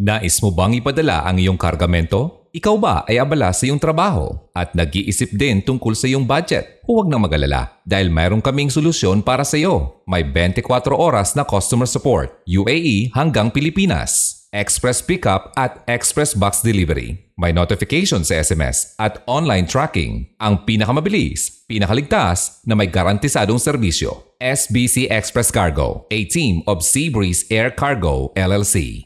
Nais mo bang ipadala ang iyong kargamento? Ikaw ba ay abala sa iyong trabaho at nag-iisip din tungkol sa iyong budget? Huwag nang mag-alala dahil mayroon kaming solusyon para sa iyo. May 24 oras na customer support, UAE hanggang Pilipinas. Express pickup at express box delivery. May notification sa SMS at online tracking. Ang pinakamabilis, pinakaligtas na may garantisadong serbisyo. SBC Express Cargo, a team of Seabreeze Air Cargo LLC.